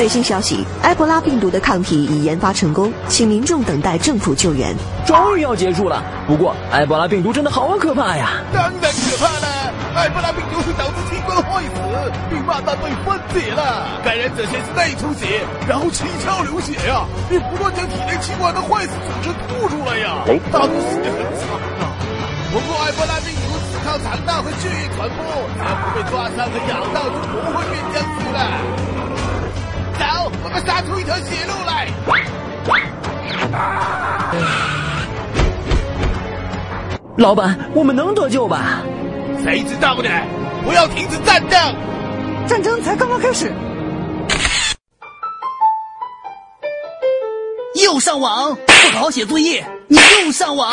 最新消息，埃博拉病毒的抗体已研发成功，请民众等待政府救援。终于要结束了，不过埃博拉病毒真的好可怕呀！当然可怕了，埃博拉病毒会导致器官坏死，并慢慢被分解了。感染者先是内出血，然后七窍流血呀，并不断将体内器官的坏死组织吐出来呀，大多死得很惨啊。不过埃博拉病毒只靠肠道和血液传播，而不被抓伤和咬到，就杀出一条血路来！老板，我们能得救吧？谁知道呢？不要停止战斗！战争才刚刚开始。又上网，不好好写作业，你又上网。